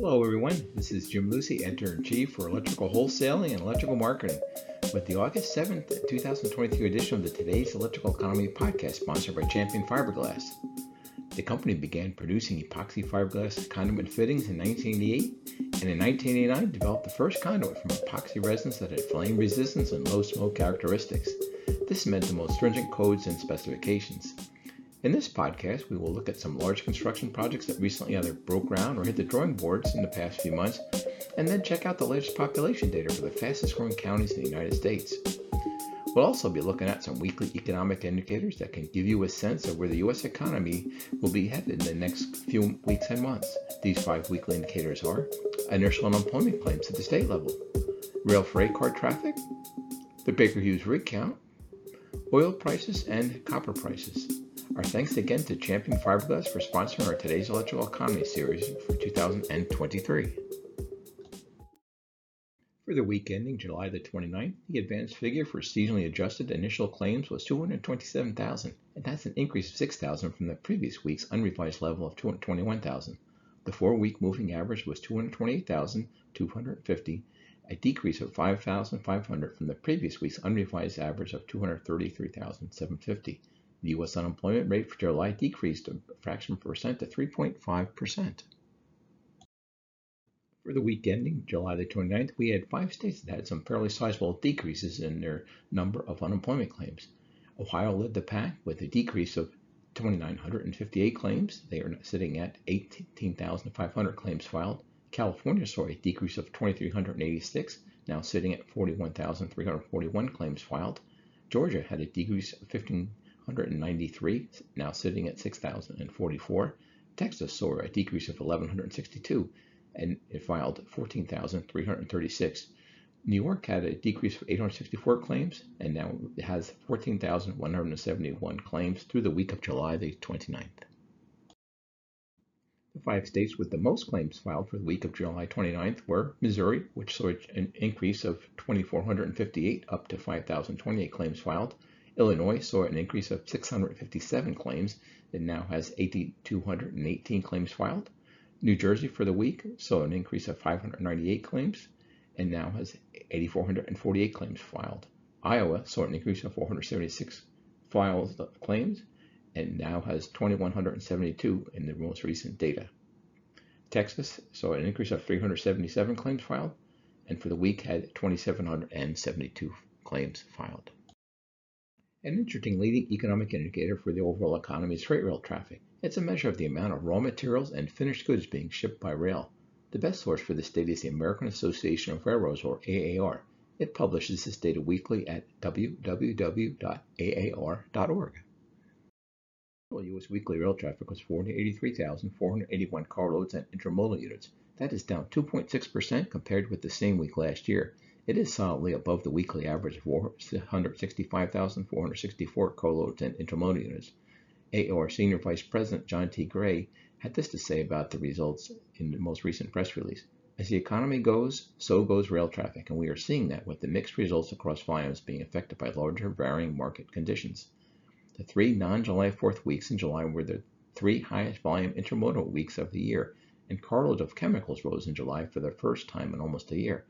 Hello, everyone. This is Jim Lucy, editor in chief for electrical wholesaling and electrical marketing, with the August 7th, 2023 edition of the Today's Electrical Economy podcast, sponsored by Champion Fiberglass. The company began producing epoxy fiberglass conduit fittings in 1988, and in 1989 developed the first conduit from epoxy resins that had flame resistance and low smoke characteristics. This meant the most stringent codes and specifications. In this podcast, we will look at some large construction projects that recently either broke ground or hit the drawing boards in the past few months, and then check out the latest population data for the fastest growing counties in the United States. We'll also be looking at some weekly economic indicators that can give you a sense of where the U.S. economy will be headed in the next few weeks and months. These five weekly indicators are initial unemployment claims at the state level, rail freight car traffic, the Baker Hughes rig count, oil prices, and copper prices. Our thanks again to Champion Fiberglass for sponsoring our Today's Electrical Economy series for 2023. For the week ending July the 29th, the advanced figure for seasonally adjusted initial claims was 227,000, and that's an increase of 6,000 from the previous week's unrevised level of 221,000. The four-week moving average was 228,250, a decrease of 5,500 from the previous week's unrevised average of 233,750. The U.S. unemployment rate for July decreased a fraction of a percent to 3.5%. For the week ending July the 29th, we had five states that had some fairly sizable decreases in their number of unemployment claims. Ohio led the pack with a decrease of 2,958 claims. They are sitting at 18,500 claims filed. California saw a decrease of 2,386, now sitting at 41,341 claims filed. Georgia had a decrease of 15. 193, now sitting at 6,044. Texas saw a decrease of 1,162 and it filed 14,336. New York had a decrease of 864 claims and now it has 14,171 claims through the week of July the 29th. The five states with the most claims filed for the week of July 29th were Missouri, which saw an increase of 2,458 up to 5,028 claims filed. Illinois saw an increase of 657 claims. It now has 8,218 claims filed. New Jersey for the week saw an increase of 598 claims and now has 8,448 claims filed. Iowa saw an increase of 476 filed claims and now has 2,172 in the most recent data. Texas saw an increase of 377 claims filed and for the week had 2,772 claims filed. An interesting leading economic indicator for the overall economy is freight rail traffic. It's a measure of the amount of raw materials and finished goods being shipped by rail. The best source for this data is the American Association of Railroads, or AAR. It publishes this data weekly at www.aar.org. U.S. weekly rail traffic was 483,481 carloads and intermodal units. That is down 2.6% compared with the same week last year. It is solidly above the weekly average of 465,464 carloads and intermodal units. AAR Senior Vice President John T. Gray had this to say about the results in the most recent press release. As the economy goes, so goes rail traffic, and we are seeing that with the mixed results across volumes being affected by larger varying market conditions. The three non-July 4th weeks in July were the three highest volume intermodal weeks of the year, and carloads of chemicals rose in July for the first time in almost a year.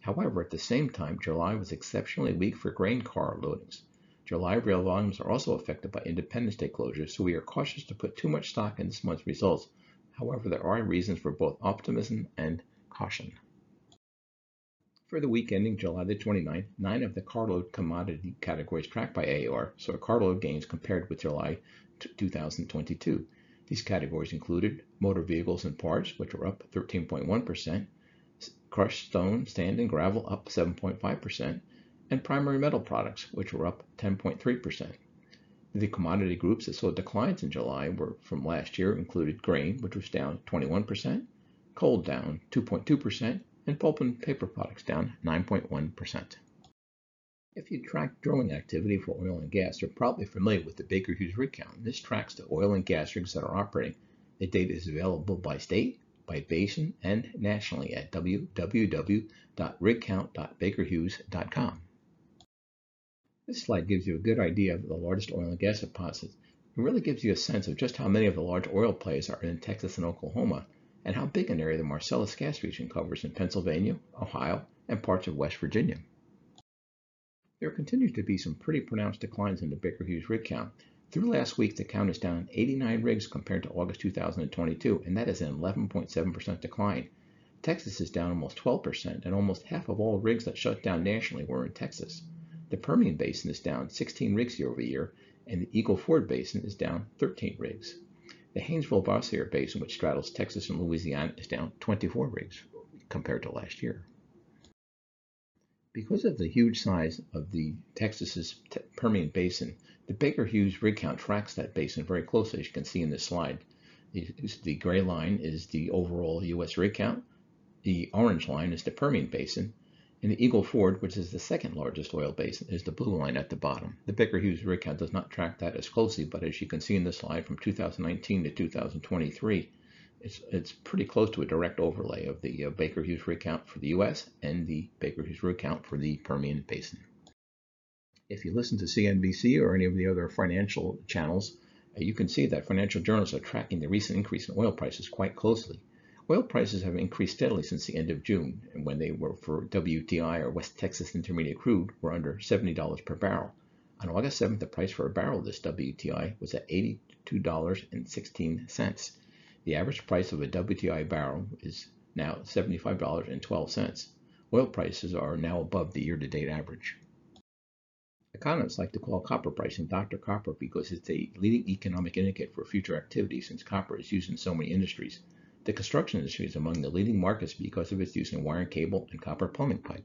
However, at the same time, July was exceptionally weak for grain car loadings. July rail volumes are also affected by Independence Day closures, so we are cautious to put too much stock in this month's results. However, there are reasons for both optimism and caution. For the week ending July the 29th, nine of the carload commodity categories tracked by AAR saw carload gains compared with July 2022. These categories included motor vehicles and parts, which were up 13.1%, crushed stone, sand, and gravel up 7.5%, and primary metal products, which were up 10.3%. The commodity groups that saw declines in July were from last year included grain, which was down 21%, coal down 2.2%, and pulp and paper products down 9.1%. If you track drilling activity for oil and gas, you're probably familiar with the Baker Hughes rig count. This tracks the oil and gas rigs that are operating. The data is available by state, by basin and nationally at www.rigcount.bakerhughes.com. This slide gives you a good idea of the largest oil and gas deposits. It really gives you a sense of just how many of the large oil plays are in Texas and Oklahoma. and how big an area the Marcellus gas region covers in Pennsylvania, Ohio, and parts of West Virginia. There continues to be some pretty pronounced declines in the Baker Hughes rig count. Through last week, the count is down 89 rigs compared to August 2022, and that is an 11.7% decline. Texas is down almost 12%, and almost half of all rigs that shut down nationally were in Texas. The Permian Basin is down 16 rigs year over year, and the Eagle Ford Basin is down 13 rigs. The Haynesville Bossier Basin, which straddles Texas and Louisiana, is down 24 rigs compared to last year. Because of the huge size of the Texas's Permian Basin, the Baker Hughes rig count tracks that basin very closely, as you can see in this slide. The, the gray line is the overall U.S. rig count. The orange line is the Permian Basin, and the Eagle Ford, which is the second largest oil basin, is the blue line at the bottom. The Baker Hughes rig count does not track that as closely, but as you can see in this slide, from 2019 to 2023, it's, it's pretty close to a direct overlay of the uh, Baker Hughes rig count for the U.S. and the Baker Hughes rig count for the Permian Basin. If you listen to CNBC or any of the other financial channels, uh, you can see that financial journals are tracking the recent increase in oil prices quite closely. Oil prices have increased steadily since the end of June, and when they were for WTI or West Texas Intermediate crude were under $70 per barrel. On August 7th, the price for a barrel of this WTI was at $82.16. The average price of a WTI barrel is now $75.12. Oil prices are now above the year-to-date average. Economists like to call copper pricing Dr. Copper because it's a leading economic indicator for future activity since copper is used in so many industries. The construction industry is among the leading markets because of its use in wire and cable and copper plumbing pipe.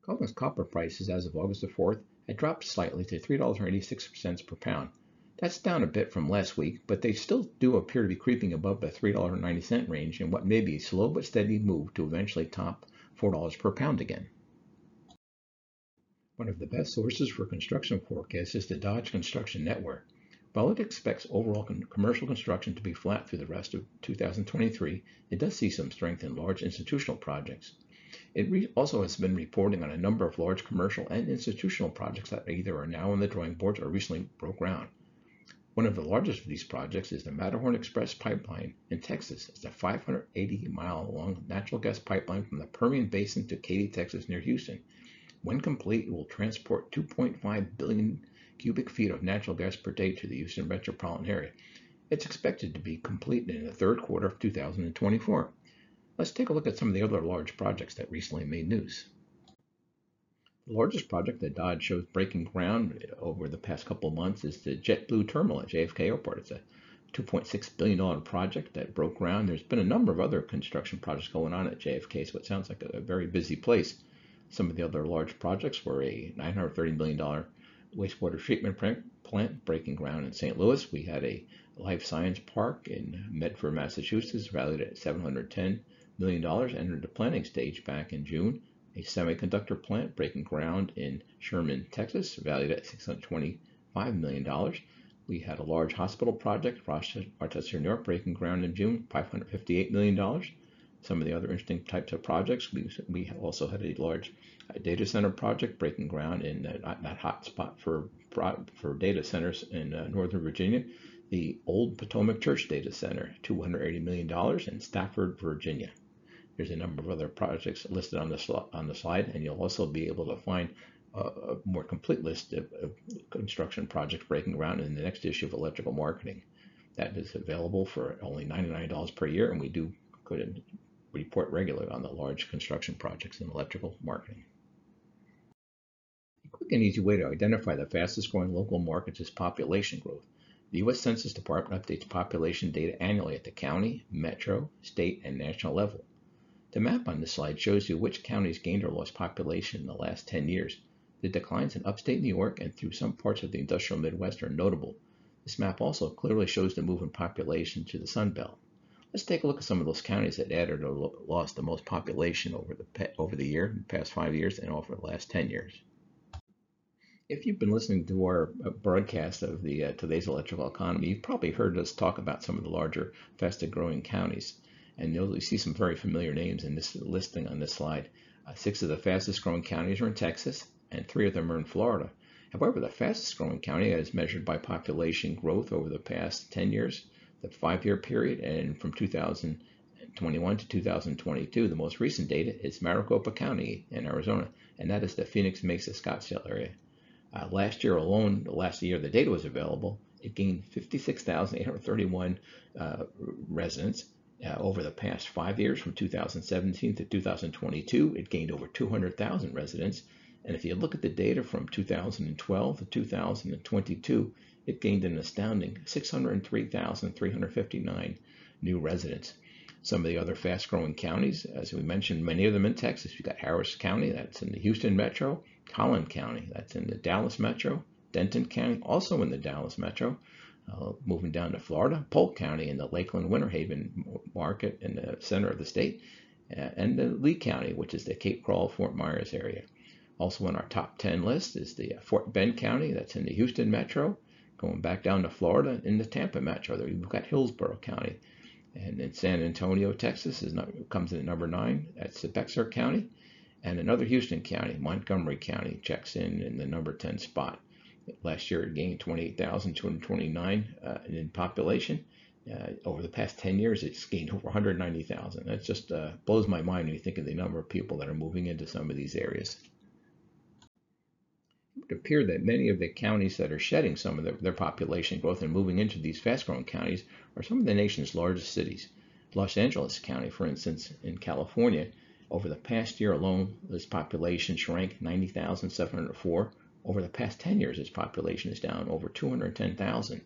Goldman's copper prices as of August the 4th had dropped slightly to $3.86 per pound, that's down a bit from last week, but they still do appear to be creeping above the $3.90 range in what may be a slow but steady move to eventually top $4 per pound again. One of the best sources for construction forecasts is the Dodge Construction Network. While it expects overall commercial construction to be flat through the rest of 2023, it does see some strength in large institutional projects. It also has been reporting on a number of large commercial and institutional projects that either are now on the drawing boards or recently broke ground. One of the largest of these projects is the Matterhorn Express pipeline in Texas. It's a 580 mile long natural gas pipeline from the Permian Basin to Katy, Texas, near Houston. When complete, it will transport 2.5 billion cubic feet of natural gas per day to the Houston metropolitan area. It's expected to be completed in the third quarter of 2024. Let's take a look at some of the other large projects that recently made news. The largest project that Dodge shows breaking ground over the past couple of months is the JetBlue terminal at JFK Airport. It's a $2.6 billion project that broke ground. There's been a number of other construction projects going on at JFK, so it sounds like a, very busy place. Some of the other large projects were a $930 million wastewater treatment plant breaking ground in St. Louis. We had a life science park in Medford, Massachusetts, valued at $710 million, entered the planning stage back in June a semiconductor plant breaking ground in Sherman, Texas, valued at $625 million. We had a large hospital project, Rochester, New York, breaking ground in June, $558 million. Some of the other interesting types of projects, we, we also had a large data center project breaking ground in uh, that hot spot for, for data centers in uh, Northern Virginia, the Old Potomac Church Data Center, $280 million in Stafford, Virginia. There's a number of other projects listed on the, on the slide, and you'll also be able to find a, a more complete list of, of, construction projects breaking ground in the next issue of Electrical Marketing. That is available for only $99 per year, and we do could report regularly on the large construction projects in electrical marketing. A quick and easy way to identify the fastest growing local markets is population growth. The U.S. Census Department updates population data annually at the county, metro, state, and national level. The map on this slide shows you which counties gained or lost population in the last 10 years. The declines in upstate New York and through some parts of the industrial Midwest are notable. This map also clearly shows the move in population to the Sun Belt. Let's take a look at some of those counties that added or lost the most population over the over the year, the past five years, and over the last 10 years. If you've been listening to our uh, broadcast of the uh, today's electrical economy, you've probably heard us talk about some of the larger, fastest growing counties and you'll see some very familiar names in this listing on this slide. Uh, six of the fastest growing counties are in Texas, and three of them are in Florida. However, the fastest growing county, as measured by population growth over the past 10 years, the five-year period, and from 2021 to 2022, the most recent data is Maricopa County in Arizona, and that is the Phoenix Mesa Scottsdale area. Uh, last year alone, the last year the data was available, it gained 56,831 uh, residents. Uh, over the past five years, from 2017 to 2022, it gained over 200,000 residents. And if you look at the data from 2012 to 2022, it gained an astounding 603,359 new residents. Some of the other fast growing counties, as we mentioned, many of them in Texas. We've got Harris County, that's in the Houston metro, Collin County, that's in the Dallas metro, Denton County, also in the Dallas metro. Uh, moving down to Florida, Polk County in the Lakeland Winter Haven market in the center of the state, and the Lee County, which is the Cape Coral, Fort Myers area. Also on our top 10 list is the uh, Fort Bend County, that's in the Houston metro. Going back down to Florida in the Tampa metro, there we've got Hillsborough County. And then San Antonio, Texas, is not, comes in at number nine. That's Bexar County. And another Houston County, Montgomery County, checks in in the number 10 spot. Last year, it gained 28,229 uh, in population. Uh, over the past 10 years, it's gained over 190,000. That just uh, blows my mind when you think of the number of people that are moving into some of these areas. It would appear that many of the counties that are shedding some of their, their population growth and moving into these fast-growing counties are some of the nation's largest cities. Los Angeles County, for instance, in California, over the past year alone, this population shrank 90,704 over the past 10 years, its population is down over 210,000.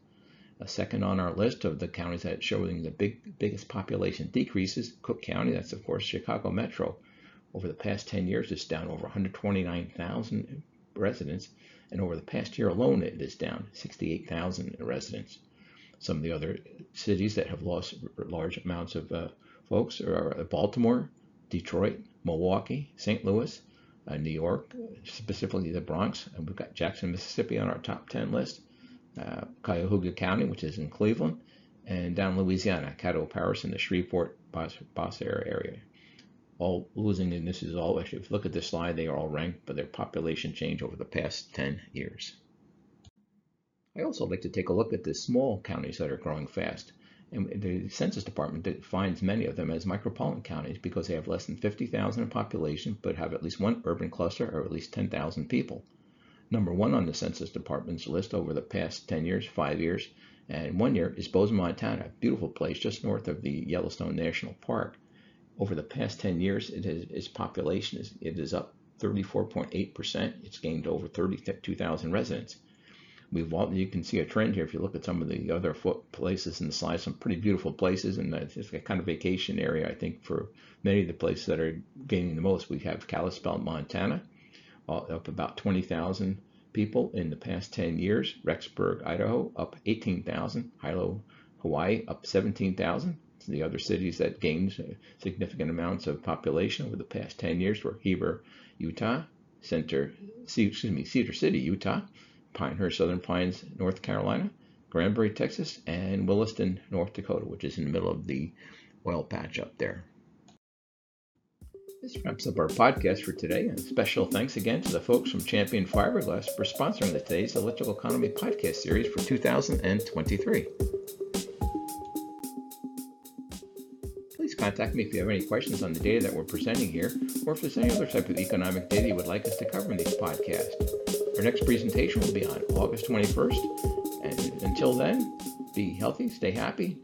A second on our list of the counties that showing the big, biggest population decreases, Cook County, that's of course Chicago Metro. Over the past 10 years, it's down over 129,000 residents, and over the past year alone, it is down 68,000 residents. Some of the other cities that have lost large amounts of uh, folks are Baltimore, Detroit, Milwaukee, St. Louis, uh, New York, specifically the Bronx. And we've got Jackson, Mississippi on our top 10 list, uh, Cuyahoga County, which is in Cleveland, and down Louisiana, Caddo Parish in the Shreveport, Bossier area. All losing, and this is all, actually, if you look at this slide, they are all ranked by their population change over the past 10 years. I also like to take a look at the small counties that are growing fast. And the Census Department defines many of them as micropolitan counties because they have less than 50,000 in population but have at least one urban cluster or at least 10,000 people. Number one on the Census Department's list over the past 10 years, five years, and one year is Bozeman, Montana, a beautiful place just north of the Yellowstone National Park. Over the past 10 years, it has, its population is, it is up 34.8%. It's gained over 32,000 residents. We've you can see a trend here if you look at some of the other places in the slide, some pretty beautiful places, and it's a kind of vacation area, I think, for many of the places that are gaining the most. We have Kalispell, Montana, up about 20,000 people in the past 10 years. Rexburg, Idaho, up 18,000. Hilo, Hawaii, up 17,000. The other cities that gained significant amounts of population over the past 10 years were Heber, Utah, Center, excuse me, Cedar City, Utah, Pinehurst, Southern Pines, North Carolina, Granbury, Texas, and Williston, North Dakota, which is in the middle of the oil patch up there. This wraps up our podcast for today. And special thanks again to the folks from Champion Fiberglass for sponsoring today's Electrical Economy podcast series for 2023. Please contact me if you have any questions on the data that we're presenting here, or if there's any other type of economic data you would like us to cover in these podcasts. Our next presentation will be on August 21st. And until then, be healthy, stay happy.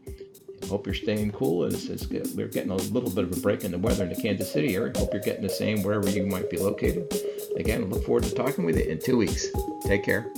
Hope you're staying cool. It's we're getting a little bit of a break in the weather in the Kansas City area. Hope you're getting the same wherever you might be located. Again, look forward to talking with you in two weeks. Take care.